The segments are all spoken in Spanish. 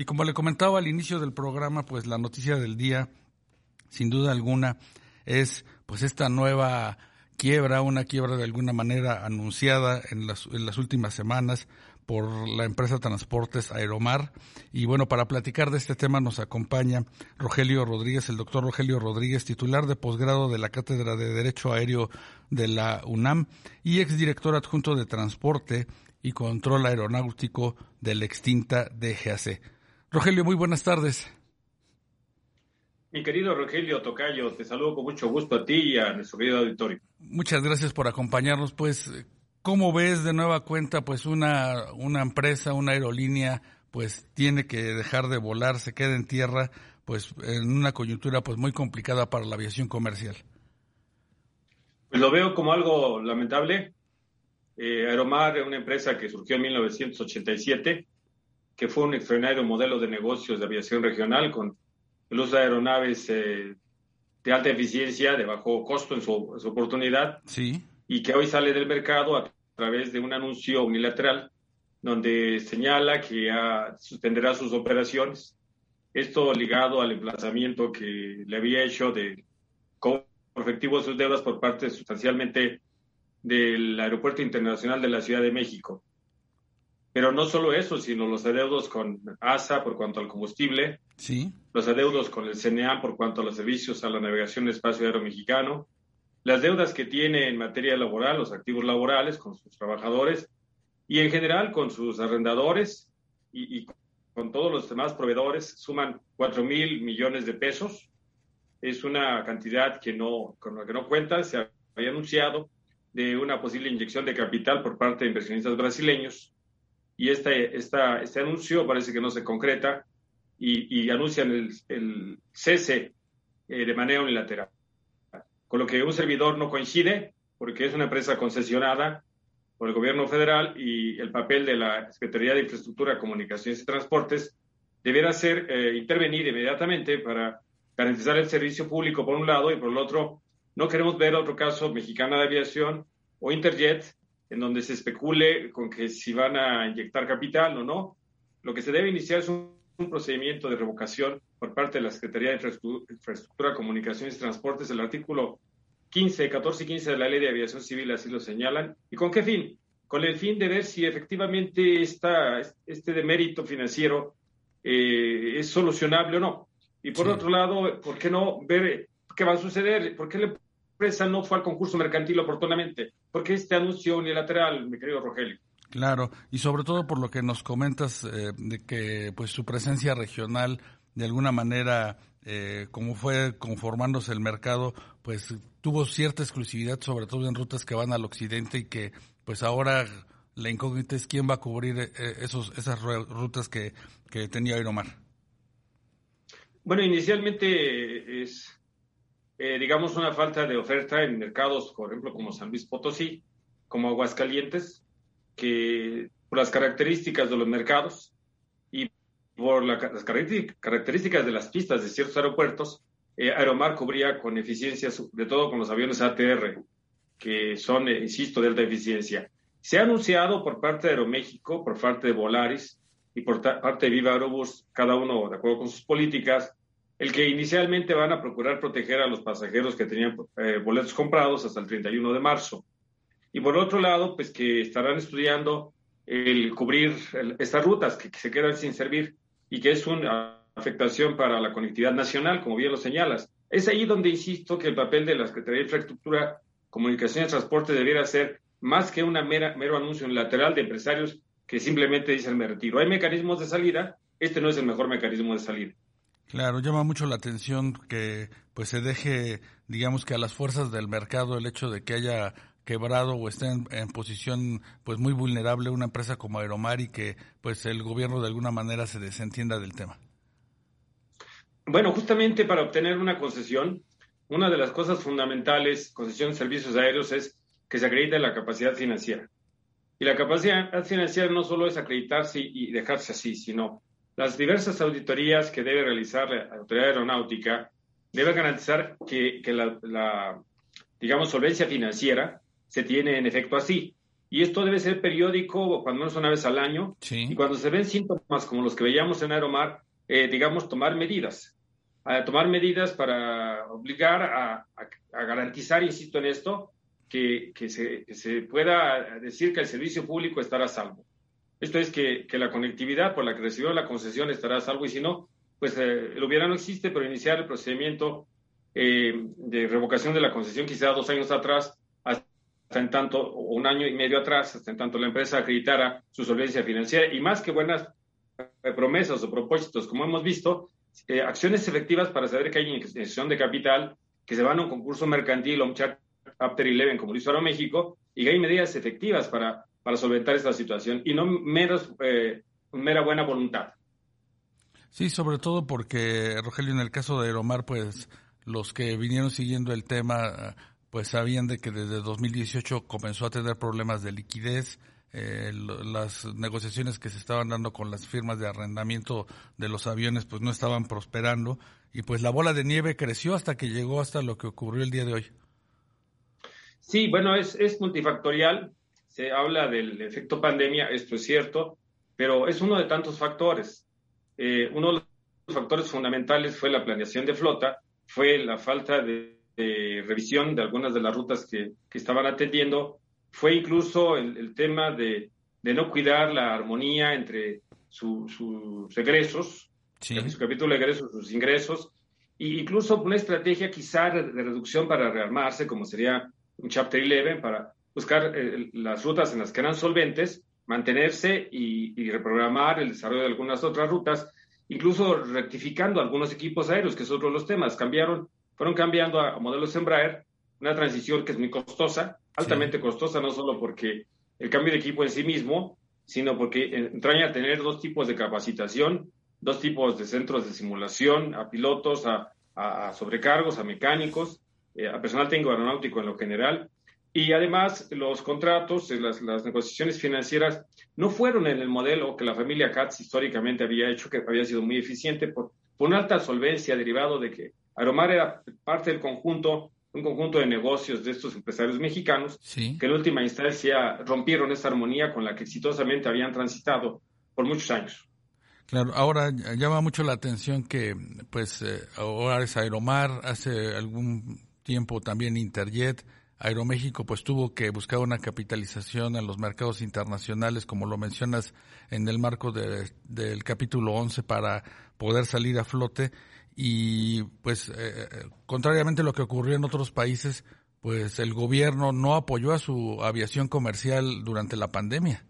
Y como le comentaba al inicio del programa, pues la noticia del día, sin duda alguna, es pues esta nueva quiebra, una quiebra de alguna manera anunciada en las, en las últimas semanas por la empresa Transportes Aeromar. Y bueno, para platicar de este tema nos acompaña Rogelio Rodríguez, el doctor Rogelio Rodríguez, titular de posgrado de la Cátedra de Derecho Aéreo de la UNAM y exdirector adjunto de Transporte y Control Aeronáutico de la extinta DGAC. Rogelio, muy buenas tardes. Mi querido Rogelio Tocayo, te saludo con mucho gusto a ti y a nuestro querido auditorio. Muchas gracias por acompañarnos. Pues ¿Cómo ves de nueva cuenta, pues una, una empresa, una aerolínea, pues tiene que dejar de volar, se queda en tierra, pues en una coyuntura pues muy complicada para la aviación comercial? Pues lo veo como algo lamentable. Eh, Aeromar es una empresa que surgió en 1987, que fue un extraordinario modelo de negocios de aviación regional con el uso de aeronaves eh, de alta eficiencia, de bajo costo en su, en su oportunidad. Sí y que hoy sale del mercado a través de un anuncio unilateral donde señala que suspenderá sus operaciones. Esto ligado al emplazamiento que le había hecho de cobro efectivo de sus deudas por parte sustancialmente del Aeropuerto Internacional de la Ciudad de México. Pero no solo eso, sino los adeudos con ASA por cuanto al combustible, sí. los adeudos con el CNA por cuanto a los servicios a la navegación del espacio aéreo mexicano, las deudas que tiene en materia laboral, los activos laborales con sus trabajadores y en general con sus arrendadores y, con todos los demás proveedores suman 4 mil millones de pesos. Es una cantidad que no, con la que no cuenta. Se había anunciado de una posible inyección de capital por parte de inversionistas brasileños y este, anuncio parece que no se concreta y, y anuncian el, el cese eh, de manera unilateral. Con lo que un servidor no coincide, porque es una empresa concesionada por el gobierno federal y el papel de la Secretaría de Infraestructura, Comunicaciones y Transportes debiera ser eh, intervenir inmediatamente para garantizar el servicio público por un lado y por el otro no queremos ver otro caso mexicana de aviación o Interjet en donde se especule con que si van a inyectar capital o no. Lo que se debe iniciar es un, un procedimiento de revocación por parte de la Secretaría de Infraestructura, Comunicaciones y Transportes, el artículo 15, 14 y 15 de la Ley de Aviación Civil así lo señalan. ¿Y con qué fin? Con el fin de ver si efectivamente esta, este demérito financiero eh, es solucionable o no. Y por otro lado, ¿por qué no ver qué va a suceder? ¿Por qué la empresa no fue al concurso mercantil oportunamente? ¿Por qué este anuncio unilateral, mi querido Rogelio? Claro, y sobre todo por lo que nos comentas eh, de que pues su presencia regional de alguna manera, eh, como fue conformándose el mercado, pues tuvo cierta exclusividad, sobre todo en rutas que van al occidente y que pues ahora la incógnita es quién va a cubrir eh, esos, esas rutas que, que tenía Aeromar. Bueno, inicialmente es, eh, digamos, una falta de oferta en mercados, por ejemplo, como San Luis Potosí, como Aguascalientes, que por las características de los mercados y por las características de las pistas de ciertos aeropuertos, eh, Aeromar cubría con eficiencia, sobre todo con los aviones ATR, que son, eh, insisto, de alta eficiencia. Se ha anunciado por parte de Aeroméxico, por parte de Volaris y por parte de Viva Aerobus, cada uno de acuerdo con sus políticas, el que inicialmente van a procurar proteger a los pasajeros que tenían eh, boletos comprados hasta el 31 de marzo. Y por otro lado, pues que estarán estudiando el cubrir estas rutas que, se quedan sin servir y que es un afectación para la conectividad nacional, como bien lo señalas. Es ahí donde insisto que el papel de la Secretaría de Infraestructura, Comunicación y Transporte debiera ser más que un mero anuncio unilateral de empresarios que simplemente dicen me retiro. Hay mecanismos de salida, este no es el mejor mecanismo de salida. Claro, llama mucho la atención que pues se deje, digamos que a las fuerzas del mercado el hecho de que haya quebrado o esté en, posición pues muy vulnerable una empresa como Aeromar y que pues el gobierno de alguna manera se desentienda del tema. Bueno, justamente para obtener una concesión, una de las cosas fundamentales, concesión de servicios aéreos, es que se acredite la capacidad financiera. Y la capacidad financiera no solo es acreditarse y dejarse así, sino las diversas auditorías que debe realizar la autoridad aeronáutica debe garantizar que, que la, la, digamos, solvencia financiera se tiene en efecto así. y esto debe ser periódico, cuando menos una vez al año, y cuando se ven síntomas como los que veíamos en Aeromar, eh, digamos, tomar medidas, a tomar medidas para obligar a, garantizar, insisto en esto, que, se, pueda decir que el servicio público estará a salvo. Esto es que, la conectividad por la que recibió la concesión estará a salvo y si no, pues eh, el hubiera no existe, pero iniciar el procedimiento eh, de revocación de la concesión quizá dos años atrás hasta en tanto, o un año y medio atrás, hasta en tanto la empresa acreditara su solvencia financiera y más que buenas eh, promesas o propósitos, como hemos visto, eh, acciones efectivas para saber que hay inyección de capital, que se van a un concurso mercantil o un Chapter 11, como lo hizo ahora México, y que hay medidas efectivas para, para solventar esta situación y no eh, mera buena voluntad. Sí, sobre todo porque, Rogelio, en el caso de Aeromar, pues los que vinieron siguiendo el tema pues sabían de que desde 2018 comenzó a tener problemas de liquidez, eh, las negociaciones que se estaban dando con las firmas de arrendamiento de los aviones pues no estaban prosperando y pues la bola de nieve creció hasta que llegó hasta lo que ocurrió el día de hoy. Sí, bueno, es, es multifactorial, se habla del efecto pandemia, esto es cierto, pero es uno de tantos factores. Eh, uno de los factores fundamentales fue la planeación de flota, fue la falta de revisión de algunas de las rutas que, que estaban atendiendo, fue incluso el, tema de, de, no cuidar la armonía entre sus egresos, su capítulo de egresos, sus ingresos, e incluso una estrategia quizá de, reducción para rearmarse, como sería un Chapter 11, para buscar eh, las rutas en las que eran solventes, mantenerse y, y, reprogramar el desarrollo de algunas otras rutas, incluso rectificando algunos equipos aéreos, que es otro de los temas. Cambiaron fueron cambiando a, modelos Embraer, una transición que es muy costosa, altamente costosa, no solo porque el cambio de equipo en sí mismo, sino porque entraña a tener dos tipos de capacitación, dos tipos de centros de simulación, a pilotos, a, sobrecargos, a mecánicos, eh, a personal técnico aeronáutico en lo general. Y además, los contratos, las, las, negociaciones financieras no fueron en el modelo que la familia Katz históricamente había hecho, que había sido muy eficiente por, por una alta solvencia derivado de que Aeromar era parte del conjunto, un conjunto de negocios de estos empresarios mexicanos que en última instancia rompieron esa armonía con la que exitosamente habían transitado por muchos años. Claro, ahora llama mucho la atención que, pues, eh, ahora es Aeromar, hace algún tiempo también Interjet, Aeroméxico pues tuvo que buscar una capitalización en los mercados internacionales, como lo mencionas en el marco del capítulo 11 para poder salir a flote y pues eh, eh, contrariamente a lo que ocurrió en otros países, pues el gobierno no apoyó a su aviación comercial durante la pandemia.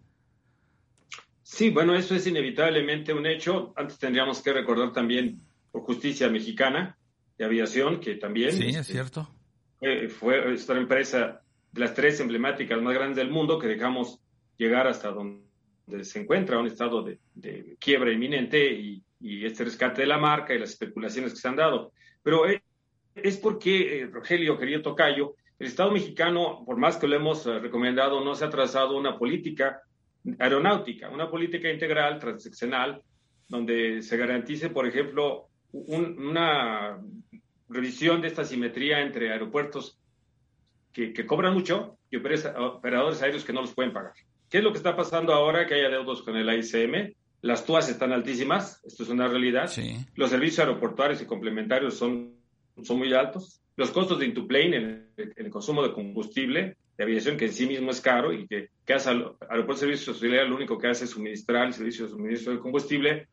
Sí, bueno, eso es inevitablemente un hecho. Antes tendríamos que recordar también por justicia mexicana de aviación, que también... Sí, es cierto. Fue, esta empresa de las tres emblemáticas más grandes del mundo que dejamos llegar hasta donde se encuentra, un estado de, de quiebra inminente y y este rescate de la marca y las especulaciones que se han dado. Pero eh, es porque, eh, Rogelio, querido Tocayo, el Estado mexicano, por más que lo hemos eh, recomendado, no se ha trazado una política aeronáutica, una política integral, transaccional, donde se garantice, por ejemplo, una revisión de esta simetría entre aeropuertos que, que cobran mucho y operadores aéreos que no los pueden pagar. ¿Qué es lo que está pasando ahora que haya deudos con el AICM? Las TUAS están altísimas, esto es una realidad. Los servicios aeroportuarios y complementarios son, son muy altos. Los costos de Intuplane en el, consumo de combustible, de aviación, que en sí mismo es caro y que, que hace al aeropuerto de servicios auxiliares, lo único que hace es suministrar el servicio de suministro de combustible.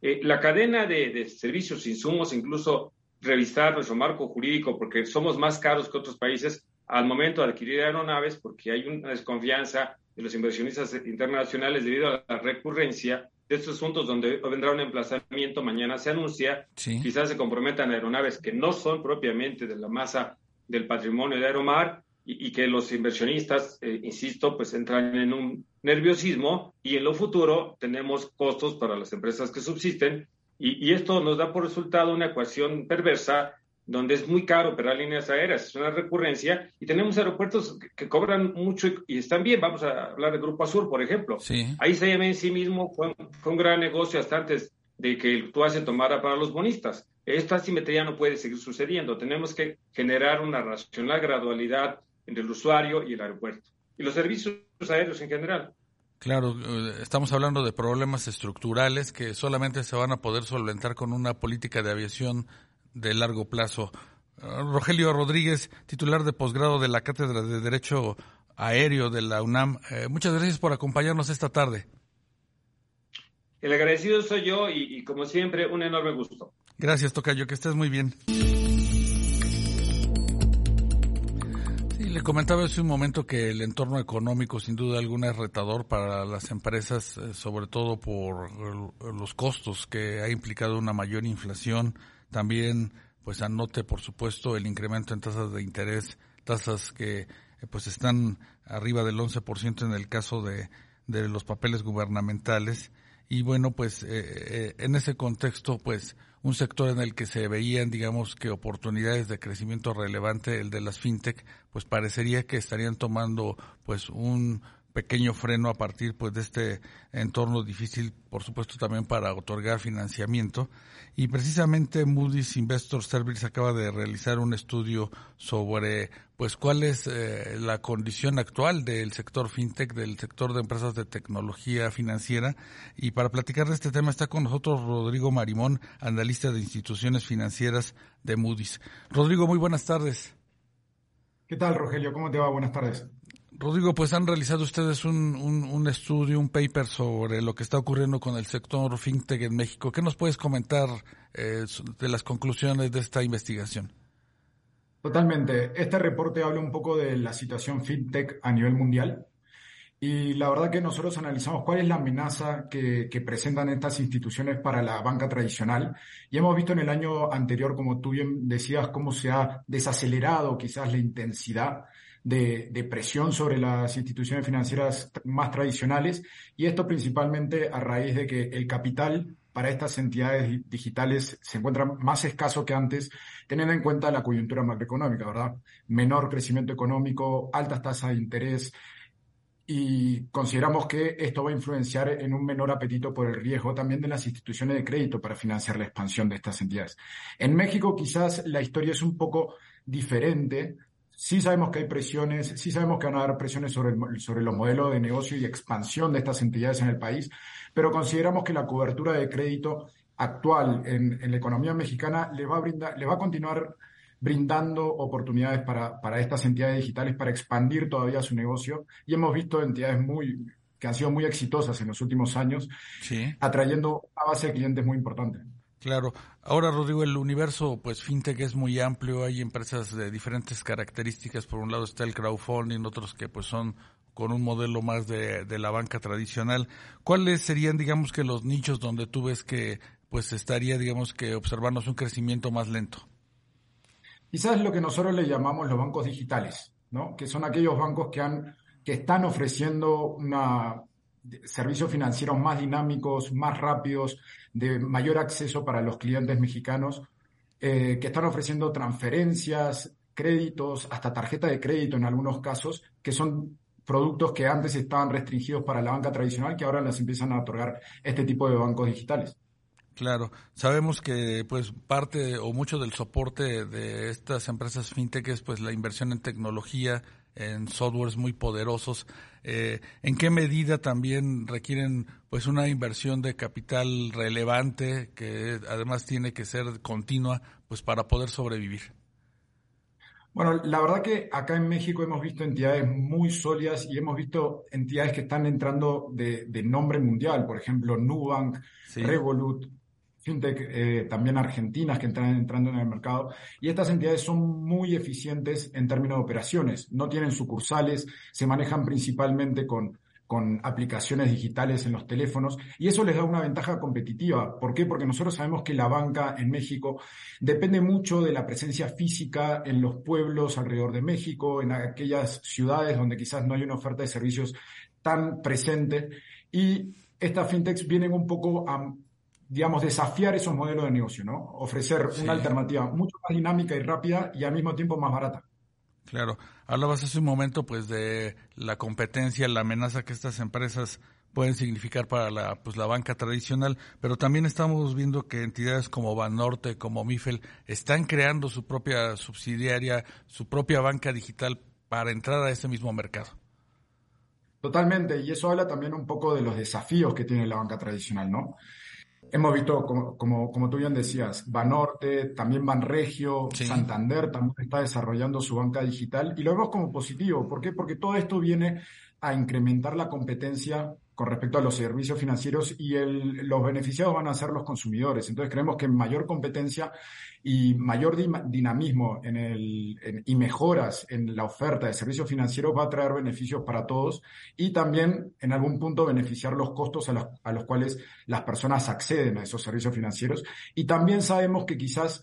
Eh, la cadena de, de servicios, insumos, incluso revisar nuestro marco jurídico, porque somos más caros que otros países al momento de adquirir aeronaves, porque hay una desconfianza de los inversionistas internacionales debido a la recurrencia de estos asuntos donde vendrá un emplazamiento, mañana se anuncia, quizás se comprometan aeronaves que no son propiamente de la masa del patrimonio de Aeromar y, que los inversionistas, eh, insisto, pues entran en un nerviosismo y en lo futuro tenemos costos para las empresas que subsisten y, y esto nos da por resultado una ecuación perversa donde es muy caro operar líneas aéreas, es una recurrencia, y tenemos aeropuertos que, cobran mucho y, están bien. Vamos a hablar de Grupo Azul, por ejemplo. Ahí se llama en sí mismo fue, un gran negocio hasta antes de que el TUASE tomara para los bonistas. Esta simetría no puede seguir sucediendo. Tenemos que generar una racional gradualidad entre el usuario y el aeropuerto. Y los servicios aéreos en general. Claro, eh, estamos hablando de problemas estructurales que solamente se van a poder solventar con una política de aviación de largo plazo. Ah, Rogelio Rodríguez, titular de posgrado de la Cátedra de Derecho Aéreo de la UNAM, eh, muchas gracias por acompañarnos esta tarde. El agradecido soy yo y, y como siempre, un enorme gusto. Gracias, Tocayo, que estés muy bien. Le comentaba hace un momento que el entorno económico sin duda alguna es retador para las empresas, eh, sobre todo por los costos que ha implicado una mayor inflación. También, pues anote, por supuesto, el incremento en tasas de interés, tasas que eh, pues están arriba del 11% en el caso de, de los papeles gubernamentales. Y bueno, pues eh, en ese contexto, pues un sector en el que se veían, digamos, que oportunidades de crecimiento relevante, el de las fintech, pues parecería que estarían tomando, pues, un pequeño freno a partir pues de este entorno difícil, por supuesto también para otorgar financiamiento. Y precisamente Moody's Investor Service acaba de realizar un estudio sobre pues cuál es eh, la condición actual del sector fintech, del sector de empresas de tecnología financiera. Y para platicar de este tema está con nosotros Rodrigo Marimón, analista de instituciones financieras de Moody's. Rodrigo, muy buenas tardes. ¿Qué tal, Rogelio? ¿Cómo te va? Buenas tardes. Rodrigo, pues han realizado ustedes un, un, estudio, un paper sobre lo que está ocurriendo con el sector fintech en México. ¿Qué nos puedes comentar eh, de las conclusiones de esta investigación? Totalmente. Este reporte habla un poco de la situación fintech a nivel mundial. Y la verdad que nosotros analizamos cuál es la amenaza que, que, presentan estas instituciones para la banca tradicional. Y hemos visto en el año anterior, como tú bien decías, cómo se ha desacelerado quizás la intensidad de, presión sobre las instituciones financieras más tradicionales y esto principalmente a raíz de que el capital para estas entidades digitales se encuentra más escaso que antes, teniendo en cuenta la coyuntura macroeconómica, ¿verdad? Menor crecimiento económico, altas tasas de interés, y consideramos que esto va a influenciar en un menor apetito por el riesgo también de las instituciones de crédito para financiar la expansión de estas entidades. En México quizás la historia es un poco diferente, Sí sabemos que hay presiones, sí sabemos que van a haber presiones sobre, sobre los modelos de negocio y expansión de estas entidades en el país, pero consideramos que la cobertura de crédito actual en, la economía mexicana le va a brindar, le va a continuar brindando oportunidades para, para estas entidades digitales para expandir todavía su negocio y hemos visto entidades muy que han sido muy exitosas en los últimos años, atrayendo a base de clientes muy importante. Claro. Ahora, Rodrigo, el universo, pues, fintech es muy amplio. Hay empresas de diferentes características. Por un lado está el crowdfunding, otros que, pues, son con un modelo más de, la banca tradicional. ¿Cuáles serían, digamos, que los nichos donde tú ves que, pues, estaría, digamos, que observarnos un crecimiento más lento? Quizás lo que nosotros le llamamos los bancos digitales, ¿no? Que son aquellos bancos que han, que están ofreciendo una, servicios financieros más dinámicos, más rápidos, de mayor acceso para los clientes mexicanos, eh, que están ofreciendo transferencias, créditos, hasta tarjeta de crédito en algunos casos, que son productos que antes estaban restringidos para la banca tradicional, que ahora las empiezan a otorgar este tipo de bancos digitales. Claro, sabemos que pues parte o mucho del soporte de estas empresas fintech es pues la inversión en tecnología, en softwares muy poderosos. Eh, ¿En qué medida también requieren pues una inversión de capital relevante que además tiene que ser continua pues para poder sobrevivir? Bueno, la verdad que acá en México hemos visto entidades muy sólidas y hemos visto entidades que están entrando de, nombre mundial, por ejemplo, Nubank, Revolut, fintech eh, también argentinas que están entrando en el mercado. Y estas entidades son muy eficientes en términos de operaciones. No tienen sucursales, se manejan principalmente con, con aplicaciones digitales en los teléfonos y eso les da una ventaja competitiva. ¿Por qué? Porque nosotros sabemos que la banca en México depende mucho de la presencia física en los pueblos alrededor de México, en aquellas ciudades donde quizás no hay una oferta de servicios tan presente y estas fintechs vienen un poco a digamos, desafiar esos modelos de negocio, ¿no? Ofrecer una alternativa mucho más dinámica y rápida y al mismo tiempo más barata. Claro. Hablabas hace un momento, pues, de la competencia, la amenaza que estas empresas pueden significar para la, pues, la banca tradicional, pero también estamos viendo que entidades como Banorte, como Mifel, están creando su propia subsidiaria, su propia banca digital para entrar a ese mismo mercado. Totalmente, y eso habla también un poco de los desafíos que tiene la banca tradicional, ¿no? Hemos visto, como, como, como tú bien decías, Banorte, también Banregio, Santander también está desarrollando su banca digital y lo vemos como positivo. ¿Por qué? Porque todo esto viene a incrementar la competencia con respecto a los servicios financieros y los beneficiados van a ser los consumidores. Entonces creemos que mayor competencia y mayor dinamismo en el, y mejoras en la oferta de servicios financieros va a traer beneficios para todos y también en algún punto beneficiar los costos a los, a los cuales las personas acceden a esos servicios financieros. Y también sabemos que quizás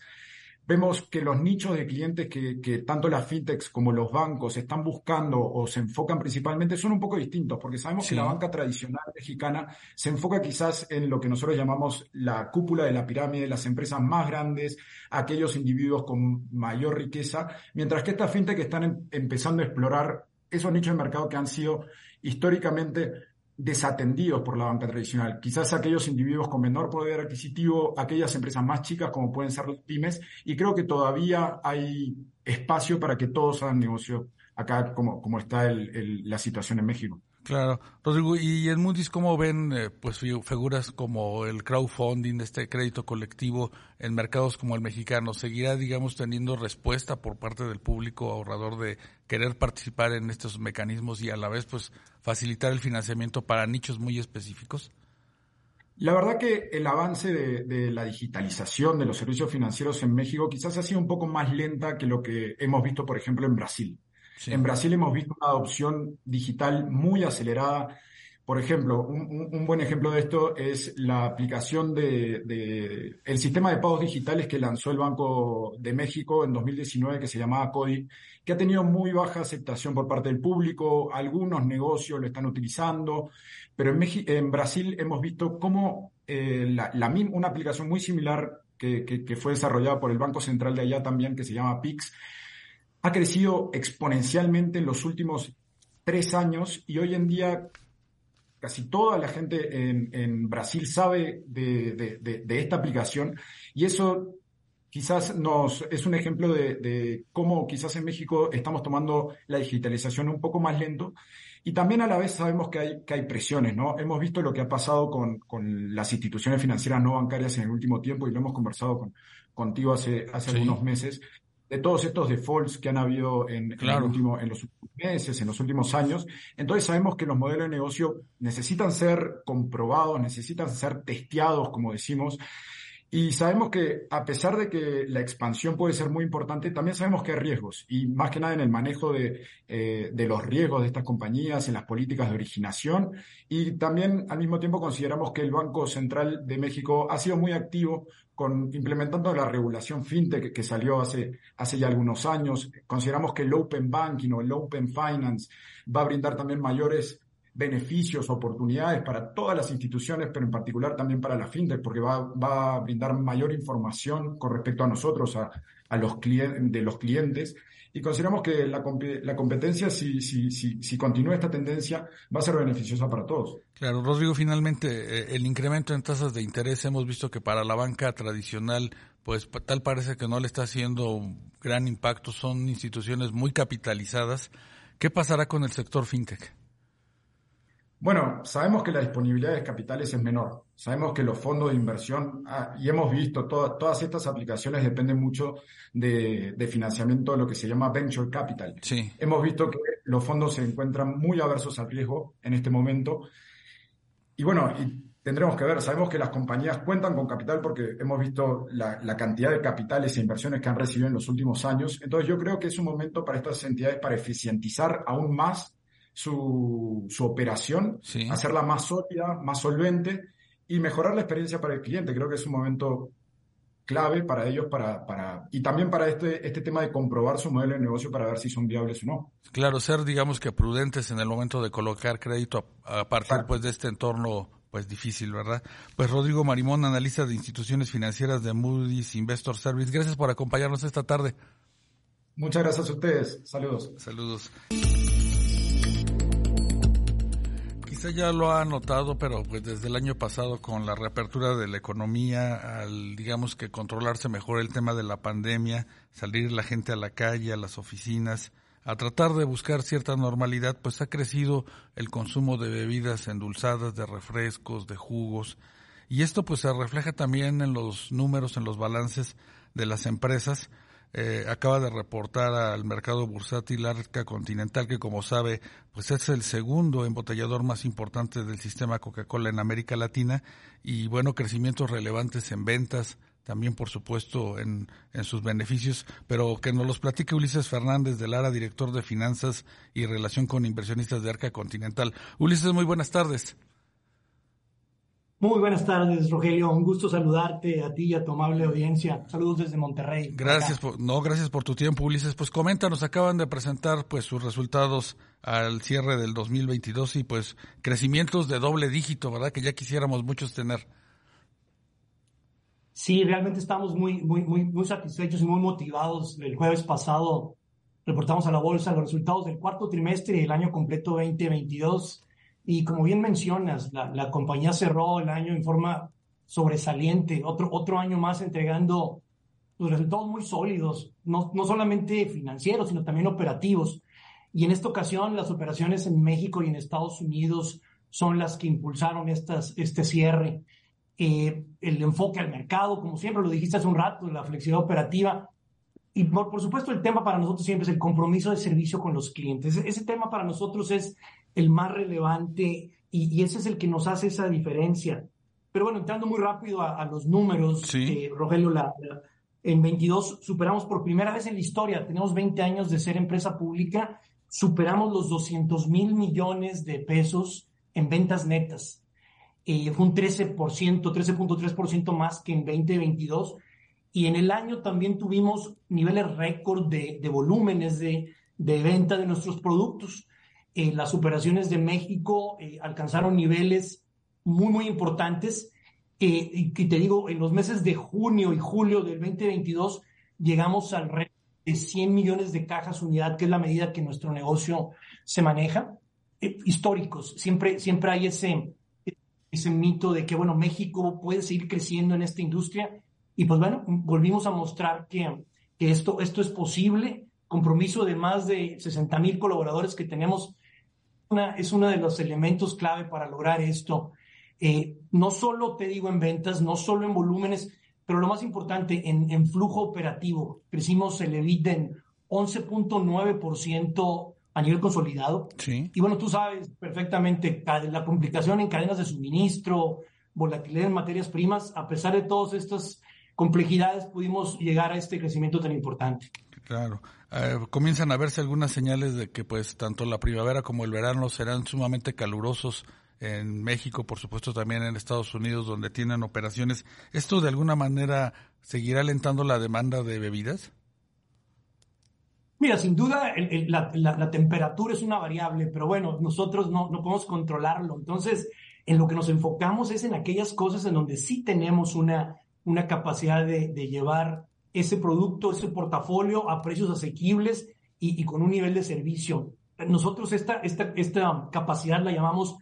vemos que los nichos de clientes que, que, tanto las fintechs como los bancos están buscando o se enfocan principalmente son un poco distintos, porque sabemos que la banca tradicional mexicana se enfoca quizás en lo que nosotros llamamos la cúpula de la pirámide, las empresas más grandes, aquellos individuos con mayor riqueza, mientras que estas fintechs están em, empezando a explorar esos nichos de mercado que han sido históricamente desatendidos por la banca tradicional. Quizás aquellos individuos con menor poder adquisitivo, aquellas empresas más chicas como pueden ser las pymes, y creo que todavía hay espacio para que todos hagan negocio acá como, como está la situación en México. Claro, Rodrigo, y en Moody's, ¿cómo ven eh, pues figuras como el crowdfunding, este crédito colectivo en mercados como el mexicano? ¿Seguirá, digamos, teniendo respuesta por parte del público ahorrador de querer participar en estos mecanismos y a la vez pues facilitar el financiamiento para nichos muy específicos? La verdad que el avance de, de, la digitalización de los servicios financieros en México quizás ha sido un poco más lenta que lo que hemos visto, por ejemplo, en Brasil. En Brasil hemos visto una adopción digital muy acelerada. Por ejemplo, un, buen ejemplo de esto es la aplicación de, el sistema de pagos digitales que lanzó el Banco de México en 2019 que se llamaba CODI, que ha tenido muy baja aceptación por parte del público. Algunos negocios lo están utilizando, pero en, Brasil hemos visto cómo eh, una aplicación muy similar que fue desarrollada por el Banco Central de allá también, que se llama PIX, ha crecido exponencialmente en los últimos tres años y hoy en día casi toda la gente en, Brasil sabe de, esta aplicación y eso quizás nos es un ejemplo de, cómo quizás en México estamos tomando la digitalización un poco más lento y también a la vez sabemos que hay, que hay presiones, ¿no? Hemos visto lo que ha pasado con, con las instituciones financieras no bancarias en el último tiempo y lo hemos conversado con, contigo hace, hace algunos meses de todos estos defaults que han habido en, en, último, en los últimos meses, en los últimos años. Entonces sabemos que los modelos de negocio necesitan ser comprobados, necesitan ser testeados, como decimos. Y sabemos que a pesar de que la expansión puede ser muy importante, también sabemos que hay riesgos y más que nada en el manejo de, eh, de los riesgos de estas compañías, en las políticas de originación y también al mismo tiempo consideramos que el Banco Central de México ha sido muy activo con implementando la regulación fintech que salió hace, hace ya algunos años. Consideramos que el Open Banking o el Open Finance va a brindar también mayores beneficios, oportunidades para todas las instituciones, pero en particular también para la fintech, porque va, va a brindar mayor información con respecto a nosotros, a, a los clientes, de los clientes. Y consideramos que la, la competencia, si, si, si, si, continúa esta tendencia, va a ser beneficiosa para todos. Claro, Rodrigo, finalmente, eh, el incremento en tasas de interés, hemos visto que para la banca tradicional, pues tal parece que no le está haciendo gran impacto, son instituciones muy capitalizadas. ¿Qué pasará con el sector fintech? Bueno, sabemos que la disponibilidad de capitales es menor. Sabemos que los fondos de inversión, ah, y hemos visto, todas estas aplicaciones dependen mucho de, financiamiento de lo que se llama venture capital. Sí. Hemos visto que los fondos se encuentran muy aversos al riesgo en este momento. Y bueno, y tendremos que ver, sabemos que las compañías cuentan con capital porque hemos visto la, la, cantidad de capitales e inversiones que han recibido en los últimos años. Entonces yo creo que es un momento para estas entidades para eficientizar aún más su, su operación, hacerla más sólida, más solvente y mejorar la experiencia para el cliente. Creo que es un momento clave para ellos para, para y también para este, este tema de comprobar su modelo de negocio para ver si son viables o no. Claro, ser digamos que prudentes en el momento de colocar crédito a, partir pues de este entorno pues difícil, ¿verdad? Pues Rodrigo Marimón, analista de instituciones financieras de Moody's Investor Service, gracias por acompañarnos esta tarde. Muchas gracias a ustedes. Saludos. Saludos usted ya lo ha notado, pero pues desde el año pasado con la reapertura de la economía, al digamos que controlarse mejor el tema de la pandemia, salir la gente a la calle, a las oficinas, a tratar de buscar cierta normalidad, pues ha crecido el consumo de bebidas endulzadas, de refrescos, de jugos, y esto pues se refleja también en los números, en los balances de las empresas. Eh, acaba de reportar al mercado bursátil Arca Continental, que como sabe, pues es el segundo embotellador más importante del sistema Coca-Cola en América Latina, y bueno, crecimientos relevantes en ventas, también por supuesto en, en, sus beneficios, pero que nos los platique Ulises Fernández del ARA, director de Finanzas y Relación con Inversionistas de Arca Continental. Ulises, muy buenas tardes. Muy buenas tardes, Rogelio. Un gusto saludarte a ti y a tu amable audiencia. Saludos desde Monterrey. Gracias por, no, gracias por tu tiempo, Ulises. Pues coméntanos, acaban de presentar pues sus resultados al cierre del 2022 y pues crecimientos de doble dígito, ¿verdad? Que ya quisiéramos muchos tener. Sí, realmente estamos muy, muy, muy, muy satisfechos y muy motivados. El jueves pasado reportamos a la bolsa los resultados del cuarto trimestre y el año completo 2022. Y como bien mencionas, la, la compañía cerró el año en forma sobresaliente, otro, otro año más entregando los resultados muy sólidos, no, no solamente financieros, sino también operativos. Y en esta ocasión, las operaciones en México y en Estados Unidos son las que impulsaron estas, este cierre. Eh, el enfoque al mercado, como siempre lo dijiste hace un rato, la flexibilidad operativa. Y por, por, supuesto el tema para nosotros siempre es el compromiso de servicio con los clientes. Ese tema para nosotros es el más relevante y, y ese es el que nos hace esa diferencia. Pero bueno, entrando muy rápido a, a los números, sí. eh, Rogelio, la, la, en 22 superamos por primera vez en la historia, tenemos 20 años de ser empresa pública, superamos los 200 mil millones de pesos en ventas netas eh, fue un 13%, 13.3% más que en 2022. Y en el año también tuvimos niveles récord de, de, volúmenes de, de, venta de nuestros productos. Eh, las operaciones de México eh, alcanzaron niveles muy, muy importantes. Eh, y, y, te digo, en los meses de junio y julio del 2022 llegamos al récord de 100 millones de cajas unidad, que es la medida que nuestro negocio se maneja. Eh, históricos, siempre, siempre hay ese, ese mito de que, bueno, México puede seguir creciendo en esta industria. Y pues bueno, volvimos a mostrar que, que esto, esto es posible. Compromiso de más de 60 mil colaboradores que tenemos una, es uno de los elementos clave para lograr esto. Eh, no solo te digo en ventas, no solo en volúmenes, pero lo más importante, en, en flujo operativo. Crecimos el EBITDA en 11.9% a nivel consolidado. Sí. Y bueno, tú sabes perfectamente la complicación en cadenas de suministro, volatilidad en materias primas, a pesar de todas estas complejidades, pudimos llegar a este crecimiento tan importante. Claro. Eh, comienzan a verse algunas señales de que pues tanto la primavera como el verano serán sumamente calurosos en México, por supuesto también en Estados Unidos, donde tienen operaciones. ¿Esto de alguna manera seguirá alentando la demanda de bebidas? Mira, sin duda la, temperatura es una variable, pero bueno, nosotros no, no podemos controlarlo. Entonces, en lo que nos enfocamos es en aquellas cosas en donde sí tenemos una, una capacidad de llevar ese producto, ese portafolio a precios asequibles y, y, con un nivel de servicio. Nosotros esta, esta, esta capacidad la llamamos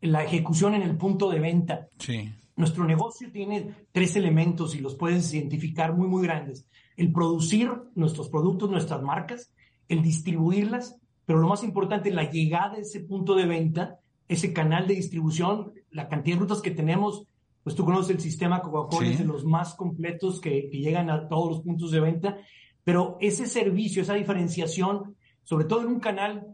la ejecución en el punto de venta. Sí. Nuestro negocio tiene tres elementos y los puedes identificar muy, muy grandes el producir nuestros productos, nuestras marcas, el distribuirlas, pero lo más importante, la llegada a ese punto de venta, ese canal de distribución, la cantidad de rutas que tenemos, pues tú conoces el sistema Coca-Cola, sí. es de los más completos que, que, llegan a todos los puntos de venta, pero ese servicio, esa diferenciación, sobre todo en un canal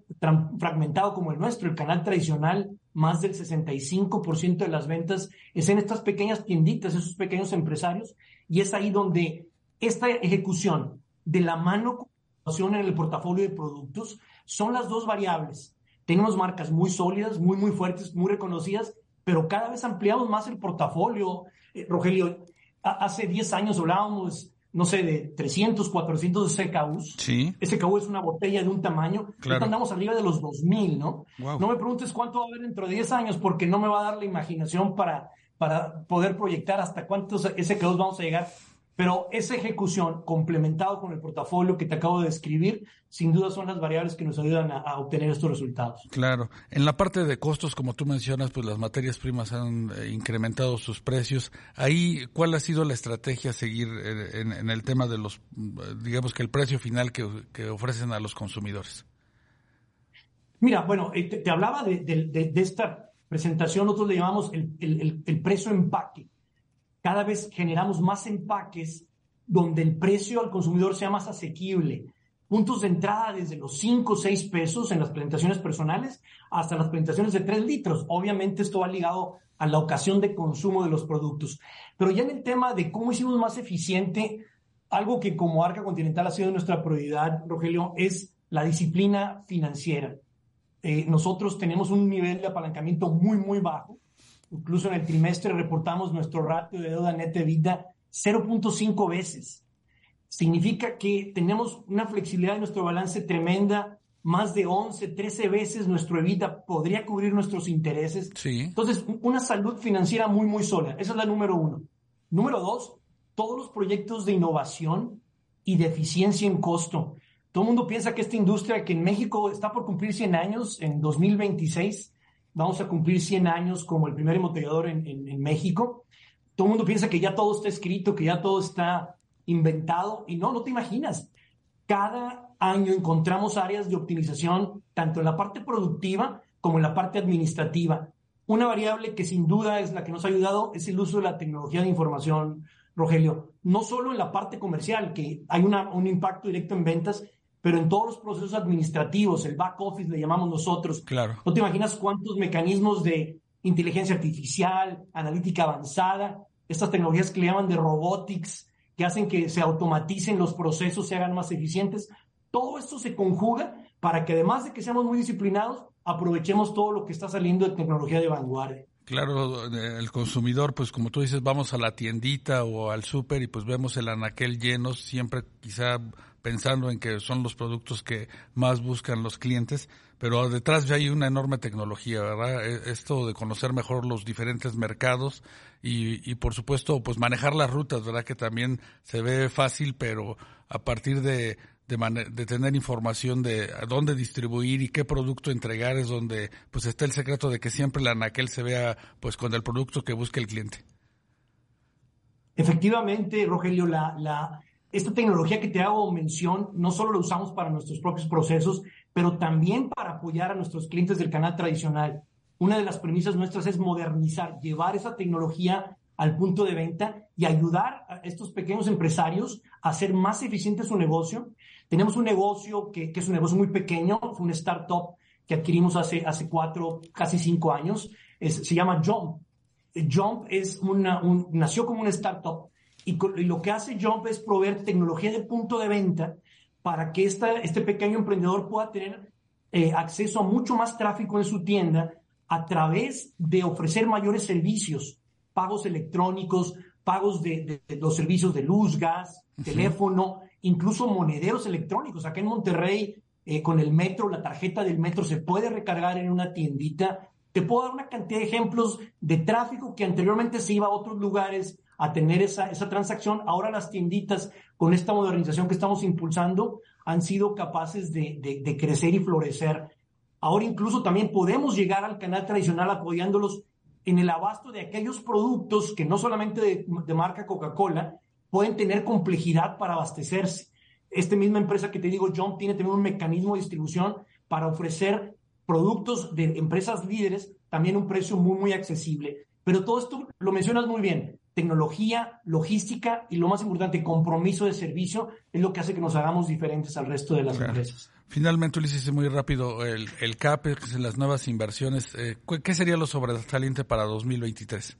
fragmentado como el nuestro, el canal tradicional, más del 65% de las ventas es en estas pequeñas tienditas, esos pequeños empresarios, y es ahí donde esta ejecución de la mano en el portafolio de productos son las dos variables. Tenemos marcas muy sólidas, muy, muy fuertes, muy reconocidas, pero cada vez ampliamos más el portafolio. Eh, Rogelio, hace 10 años hablábamos, no sé, de 300, 400 SKUs. Sí. SKU es una botella de un tamaño. Claro. andamos arriba de los 2000, ¿no? Wow. No me preguntes cuánto va a haber dentro de 10 años, porque no me va a dar la imaginación para, para poder proyectar hasta cuántos SKUs vamos a llegar Pero esa ejecución, complementado con el portafolio que te acabo de describir, sin duda son las variables que nos ayudan a, obtener estos resultados. Claro. En la parte de costos, como tú mencionas, pues las materias primas han eh, incrementado sus precios. Ahí, ¿cuál ha sido la estrategia a seguir eh, en, el tema de los, digamos que el precio final que, ofrecen a los consumidores? Mira, bueno, eh, te, hablaba de, esta presentación, nosotros le llamamos el, el, el precio empaque cada vez generamos más empaques donde el precio al consumidor sea más asequible. Puntos de entrada desde los 5 o 6 pesos en las presentaciones personales hasta las presentaciones de 3 litros. Obviamente esto va ligado a la ocasión de consumo de los productos. Pero ya en el tema de cómo hicimos más eficiente, algo que como Arca Continental ha sido nuestra prioridad, Rogelio, es la disciplina financiera. Eh, nosotros tenemos un nivel de apalancamiento muy, muy bajo Incluso en el trimestre reportamos nuestro ratio de deuda neta vida 0.5 veces. Significa que tenemos una flexibilidad en nuestro balance tremenda, más de 11, 13 veces nuestro EBITDA podría cubrir nuestros intereses. Sí. Entonces, una salud financiera muy, muy sólida. Esa es la número uno. Número dos, todos los proyectos de innovación y de eficiencia en costo. Todo el mundo piensa que esta industria que en México está por cumplir 100 años en 2026, vamos a cumplir 100 años como el primer embotellador en, México. Todo el mundo piensa que ya todo está escrito, que ya todo está inventado, y no, no te imaginas. Cada año encontramos áreas de optimización, tanto en la parte productiva como en la parte administrativa. Una variable que sin duda es la que nos ha ayudado es el uso de la tecnología de información, Rogelio. No solo en la parte comercial, que hay un impacto directo en ventas, pero en todos los procesos administrativos, el back office le llamamos nosotros. Claro. No te imaginas cuántos mecanismos de inteligencia artificial, analítica avanzada, estas tecnologías que le llaman de robotics, que hacen que se automaticen los procesos, se hagan más eficientes. Todo esto se conjuga para que además de que seamos muy disciplinados, aprovechemos todo lo que está saliendo de tecnología de vanguardia. Claro, el consumidor, pues como tú dices, vamos a la tiendita o al súper y pues vemos el anaquel lleno, siempre quizá pensando en que son los productos que más buscan los clientes, pero detrás ya hay una enorme tecnología, ¿verdad? E, esto de conocer mejor los diferentes mercados y, y por supuesto, pues manejar las rutas, ¿verdad? Que también se ve fácil, pero a partir de, de, de, tener información de a dónde distribuir y qué producto entregar es donde pues está el secreto de que siempre la anaquel se vea pues con el producto que busca el cliente. Efectivamente, Rogelio, la, la, esta tecnología que te hago mención, no solo la usamos para nuestros propios procesos, pero también para apoyar a nuestros clientes del canal tradicional. Una de las premisas nuestras es modernizar, llevar esa tecnología al punto de venta y ayudar a estos pequeños empresarios a hacer más eficiente su negocio. Tenemos un negocio que, es un negocio muy pequeño, fue un startup que adquirimos hace, hace cuatro, casi cinco años, se llama Jump. Jump es una, un, nació como una startup y, lo que hace Jump es proveer tecnología de punto de venta para que esta, este pequeño emprendedor pueda tener eh, acceso a mucho más tráfico en su tienda a través de ofrecer mayores servicios, pagos electrónicos, pagos de, los servicios de luz, gas, teléfono, incluso monederos electrónicos. Acá en Monterrey, eh, con el metro, la tarjeta del metro se puede recargar en una tiendita. Te puedo dar una cantidad de ejemplos de tráfico que anteriormente se iba a otros lugares a tener esa, esa transacción. Ahora las tienditas, con esta modernización que estamos impulsando, han sido capaces de, de, crecer y florecer. Ahora incluso también podemos llegar al canal tradicional apoyándolos en el abasto de aquellos productos que no solamente de, marca Coca-Cola pueden tener complejidad para abastecerse. Esta misma empresa que te digo, John, tiene también un mecanismo de distribución para ofrecer productos de empresas líderes también un precio muy, muy accesible. Pero todo esto lo mencionas muy bien tecnología, logística y lo más importante, compromiso de servicio es lo que hace que nos hagamos diferentes al resto de las empresas. Finalmente, Ulises, muy rápido, el, el CAPEX, las nuevas inversiones, eh, ¿qué sería lo sobresaliente para 2023?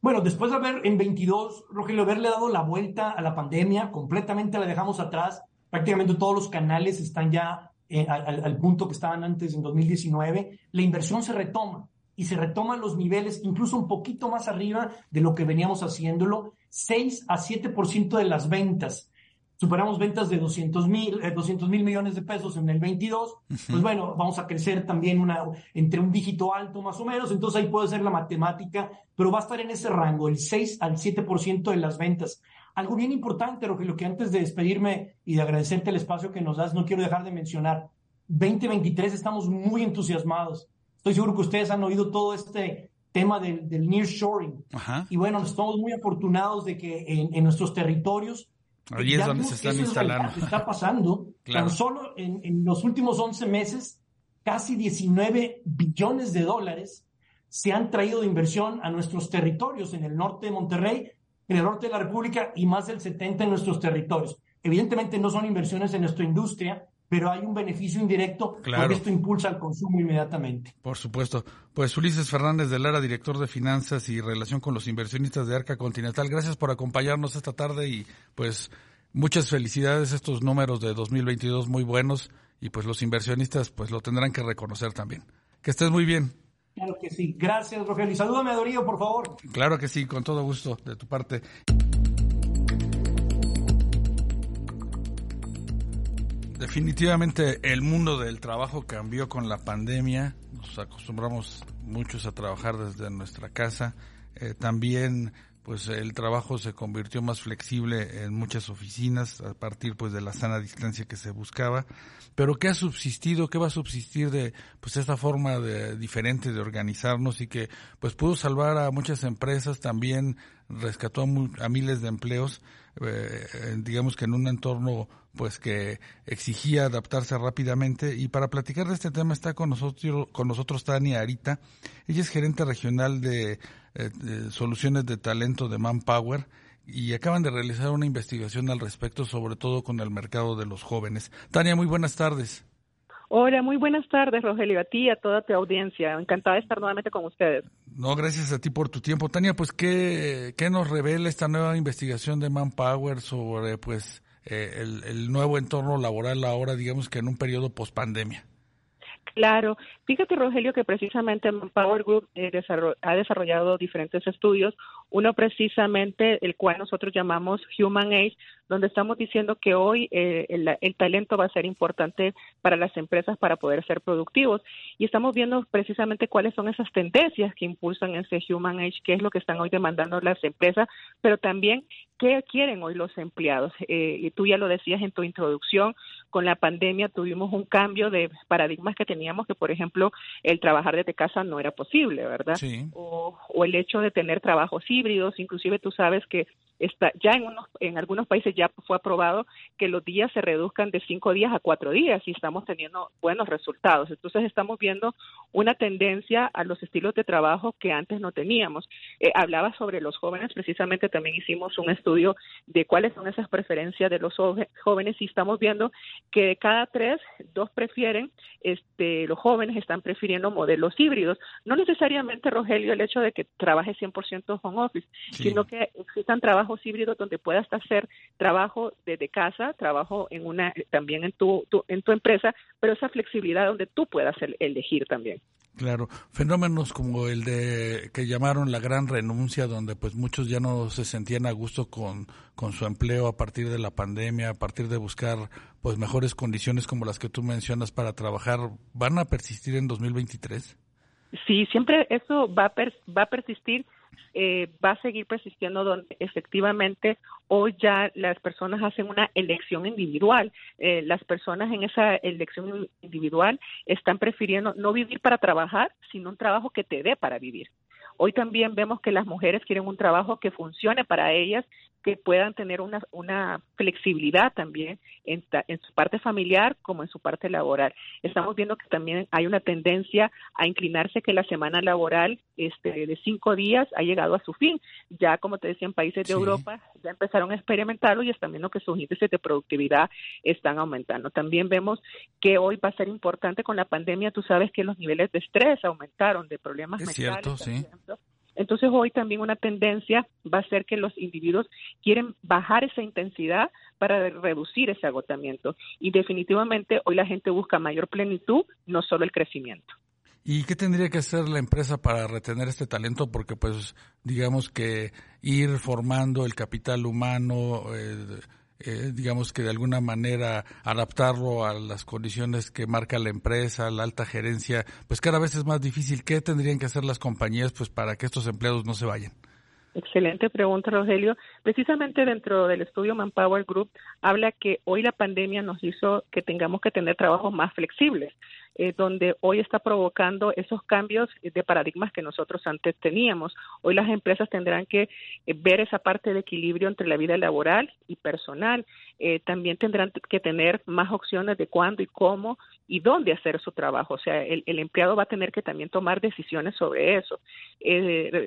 Bueno, después de haber en 22, Rogelio, haberle dado la vuelta a la pandemia, completamente la dejamos atrás, prácticamente todos los canales están ya eh, al, al punto que estaban antes en 2019, la inversión se retoma y se retoman los niveles incluso un poquito más arriba de lo que veníamos haciéndolo, 6 a 7% de las ventas. Superamos ventas de 200 mil, 200 mil millones de pesos en el 22, pues bueno, vamos a crecer también una, entre un dígito alto más o menos, entonces ahí puede ser la matemática, pero va a estar en ese rango, el 6 al 7% de las ventas. Algo bien importante, Rogelio, que antes de despedirme y de agradecerte el espacio que nos das, no quiero dejar de mencionar, 2023 estamos muy entusiasmados. Estoy seguro que ustedes han oído todo este tema del, del nearshoring. Y bueno, estamos muy afortunados de que en, en nuestros territorios Ahí es donde se están instalando. está pasando. Tan solo en, en, los últimos 11 meses, casi 19 billones de dólares se han traído de inversión a nuestros territorios en el norte de Monterrey, en el norte de la República y más del 70 en nuestros territorios. Evidentemente no son inversiones en nuestra industria, pero hay un beneficio indirecto porque esto impulsa el consumo inmediatamente. Por supuesto. Pues Ulises Fernández de Lara, director de finanzas y relación con los inversionistas de Arca Continental, gracias por acompañarnos esta tarde y pues muchas felicidades estos números de 2022 muy buenos y pues los inversionistas pues lo tendrán que reconocer también. Que estés muy bien. Claro que sí. Gracias, Rogelio. Y salúdame a Dorío, por favor. Claro que sí, con todo gusto de tu parte. Definitivamente el mundo del trabajo cambió con la pandemia. Nos acostumbramos muchos a trabajar desde nuestra casa. Eh, también pues el trabajo se convirtió más flexible en muchas oficinas a partir pues de la sana distancia que se buscaba. Pero ¿qué ha subsistido? ¿Qué va a subsistir de pues esta forma de, diferente de organizarnos y que pues pudo salvar a muchas empresas, también rescató a miles de empleos? Eh, digamos que en un entorno pues que exigía adaptarse rápidamente. Y para platicar de este tema está con nosotros con nosotros Tania Arita. Ella es gerente regional de, eh, de, soluciones de talento de Manpower y acaban de realizar una investigación al respecto sobre todo con el mercado de los jóvenes. Tania muy buenas tardes Hola, muy buenas tardes, Rogelio, a ti y a toda tu audiencia. Encantada de estar nuevamente con ustedes. No, gracias a ti por tu tiempo. Tania, pues, ¿qué, qué nos revela esta nueva investigación de Manpower sobre, pues, eh, el, el, nuevo entorno laboral ahora, digamos que en un periodo post-pandemia? Claro, fíjate Rogelio que precisamente Manpower Group eh, ha desarrollado diferentes estudios, uno precisamente el cual nosotros llamamos Human Age, donde estamos diciendo que hoy eh, el, el, talento va a ser importante para las empresas para poder ser productivos. Y estamos viendo precisamente cuáles son esas tendencias que impulsan ese Human Age, qué es lo que están hoy demandando las empresas, pero también qué quieren hoy los empleados. Eh, y tú ya lo decías en tu introducción, con la pandemia tuvimos un cambio de paradigmas que teníamos, que por ejemplo el trabajar desde casa no era posible, ¿verdad? Sí. O, o el hecho de tener trabajos híbridos, inclusive tú sabes que está ya en unos en algunos países ya fue aprobado que los días se reduzcan de cinco días a cuatro días y estamos teniendo buenos resultados. Entonces estamos viendo una tendencia a los estilos de trabajo que antes no teníamos. Eh, hablaba sobre los jóvenes, precisamente también hicimos un estudio de cuáles son esas preferencias de los jóvenes y estamos viendo que de cada tres, dos prefieren, este, los jóvenes están prefiriendo modelos híbridos. No necesariamente, Rogelio, el hecho de que trabaje 100% home office, sí. sino que existan trabajos híbridos donde puedas hacer trabajo desde casa, trabajo en una también en tu, tu, en tu empresa, pero esa flexibilidad donde tú puedas elegir también. Claro, fenómenos como el de que llamaron la gran renuncia, donde pues muchos ya no se sentían a gusto con, con su empleo a partir de la pandemia, a partir de buscar pues mejores condiciones como las que tú mencionas para trabajar, ¿van a persistir en 2023? Sí, siempre eso va a, per, va a persistir eh, va a seguir persistiendo donde efectivamente hoy ya las personas hacen una elección individual. Eh, las personas en esa elección individual están prefiriendo no vivir para trabajar, sino un trabajo que te dé para vivir. Hoy también vemos que las mujeres quieren un trabajo que funcione para ellas, que puedan tener una, una flexibilidad también en, en, su parte familiar como en su parte laboral. Estamos viendo que también hay una tendencia a inclinarse que la semana laboral este, de cinco días ha llegado a su fin. Ya, como te decía, en países de sí. Europa ya empezaron a experimentarlo y están viendo que sus índices de productividad están aumentando. También vemos que hoy va a ser importante con la pandemia, tú sabes que los niveles de estrés aumentaron, de problemas es mentales. Cierto, sí. Ejemplo. Entonces hoy también una tendencia va a ser que los individuos quieren bajar esa intensidad para reducir ese agotamiento. Y definitivamente hoy la gente busca mayor plenitud, no solo el crecimiento. ¿Y qué tendría que hacer la empresa para retener este talento? Porque pues digamos que ir formando el capital humano, eh, eh, digamos que de alguna manera adaptarlo a las condiciones que marca la empresa, la alta gerencia, pues cada vez es más difícil. ¿Qué tendrían que hacer las compañías pues para que estos empleados no se vayan? Excelente pregunta, Rogelio. Precisamente dentro del estudio Manpower Group habla que hoy la pandemia nos hizo que tengamos que tener trabajos más flexibles. Eh, donde hoy está provocando esos cambios de paradigmas que nosotros antes teníamos. Hoy las empresas tendrán que eh, ver esa parte de equilibrio entre la vida laboral y personal. Eh, también tendrán que tener más opciones de cuándo y cómo y dónde hacer su trabajo. O sea, el, el empleado va a tener que también tomar decisiones sobre eso.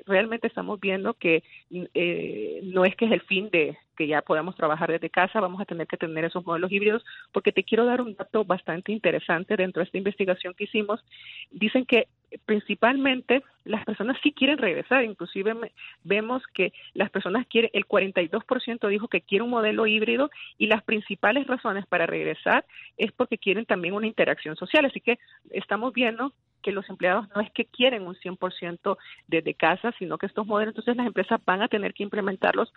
realmente estamos viendo que no es que es el fin de, que ya podamos trabajar desde casa, vamos a tener que tener esos modelos híbridos, porque te quiero dar un dato bastante interesante dentro de esta investigación que hicimos. Dicen que principalmente las personas sí quieren regresar, inclusive vemos que las personas quieren, el 42% dijo que quiere un modelo híbrido y las principales razones para regresar es porque quieren también una interacción social, así que estamos viendo que los empleados no es que quieren un 100% desde casa, sino que estos modelos, entonces las empresas van a tener que implementarlos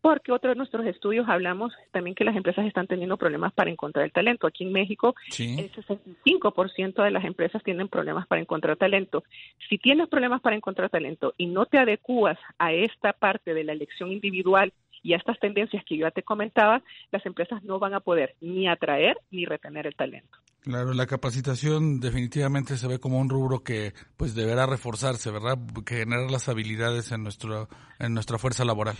porque otro de nuestros estudios hablamos también que las empresas están teniendo problemas para encontrar el talento. Aquí en México, el 65% de las empresas tienen problemas para encontrar talento. Si tienes problemas para encontrar talento y no te adecuas a esta parte de la elección individual y a estas tendencias que yo ya te comentaba, las empresas no van a poder ni atraer ni retener el talento. Claro, la capacitación definitivamente se ve como un rubro que pues deberá reforzarse, ¿verdad? Que generar las habilidades en nuestro en nuestra fuerza laboral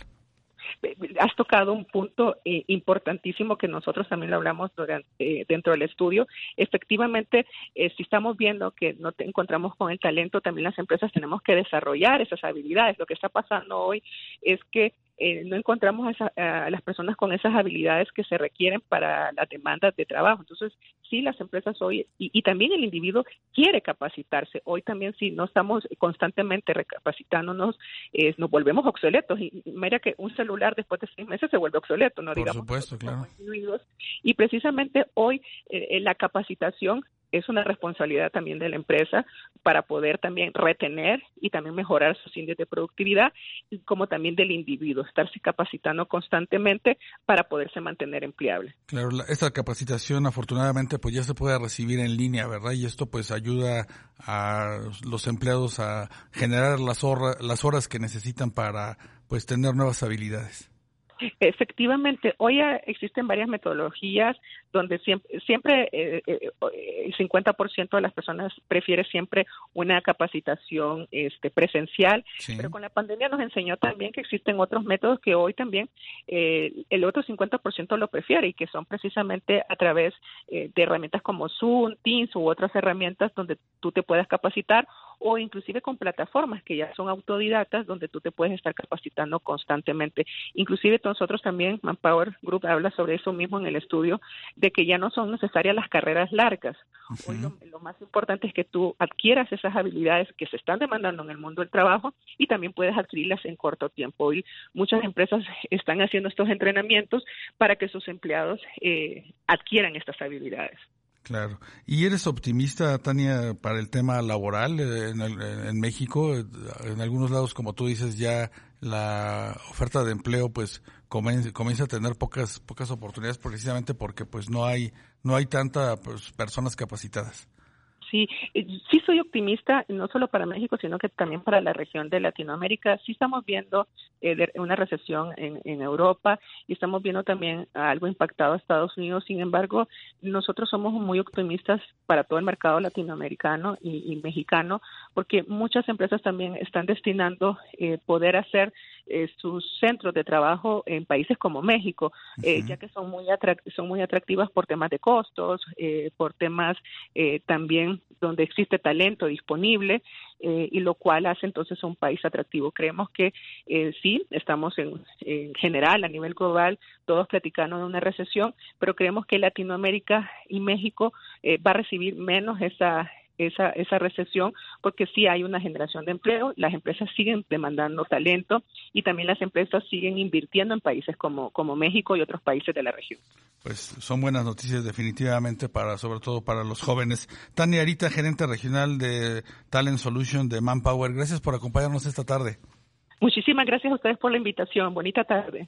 has tocado un punto eh, importantísimo que nosotros también lo hablamos durante, eh, dentro del estudio. Efectivamente, eh, si estamos viendo que no te encontramos con el talento, también las empresas tenemos que desarrollar esas habilidades. Lo que está pasando hoy es que eh, no encontramos a, las personas con esas habilidades que se requieren para las demandas de trabajo. Entonces, sí, las empresas hoy y, también el individuo quiere capacitarse. Hoy también, si no estamos constantemente recapacitándonos, eh, nos volvemos obsoletos. Y mira que un celular después de seis meses se vuelve obsoleto, ¿no? Por supuesto, claro. Y precisamente hoy eh, la capacitación es una responsabilidad también de la empresa para poder también retener y también mejorar sus índices de productividad, como también del individuo, estarse capacitando constantemente para poderse mantener empleable. Claro, esta capacitación afortunadamente pues ya se puede recibir en línea, ¿verdad? Y esto pues ayuda a los empleados a generar las, horas, las horas que necesitan para pues tener nuevas habilidades. Efectivamente, hoy existen varias metodologías donde siempre, siempre eh, eh, el 50% de las personas prefiere siempre una capacitación este, presencial, pero con la pandemia nos enseñó también que existen otros métodos que hoy también eh, el otro 50% lo prefiere y que son precisamente a través de herramientas como Zoom, Teams u otras herramientas donde tú te puedas capacitar o inclusive con plataformas que ya son autodidactas donde tú te puedes estar capacitando constantemente. Inclusive nosotros también, Manpower Group habla sobre eso mismo en el estudio, de que ya no son necesarias las carreras largas. Hoy lo, más importante es que tú adquieras esas habilidades que se están demandando en el mundo del trabajo y también puedes adquirirlas en corto tiempo. Hoy muchas empresas están haciendo estos entrenamientos para que sus empleados eh, adquieran estas habilidades. Claro. ¿Y eres optimista, Tania, para el tema laboral eh, en, en, México? En algunos lados, como tú dices, ya la oferta de empleo pues comienza, comienza a tener pocas pocas oportunidades precisamente porque pues no hay no hay tantas pues, personas capacitadas. Sí, eh, sí soy optimista, no solo para México, sino que también para la región de Latinoamérica. Sí estamos viendo eh, una recesión en, Europa y estamos viendo también algo impactado a Estados Unidos. Sin embargo, nosotros somos muy optimistas para todo el mercado latinoamericano y, mexicano, porque muchas empresas también están destinando eh, poder hacer eh, sus centros de trabajo en países como México, eh, ya que son muy, son muy atractivas por temas de costos, eh, por temas también donde existe talento disponible y lo cual hace entonces un país atractivo. Creemos que sí, estamos en, en general a nivel global todos platicando de una recesión, pero creemos que Latinoamérica y México va a recibir menos esa esa, esa recesión porque sí hay una generación de empleo, las empresas siguen demandando talento y también las empresas siguen invirtiendo en países como, como México y otros países de la región. Pues son buenas noticias definitivamente para, sobre todo para los jóvenes. Tania Arita, gerente regional de Talent Solution de Manpower, gracias por acompañarnos esta tarde. Muchísimas gracias a ustedes por la invitación. Bonita tarde.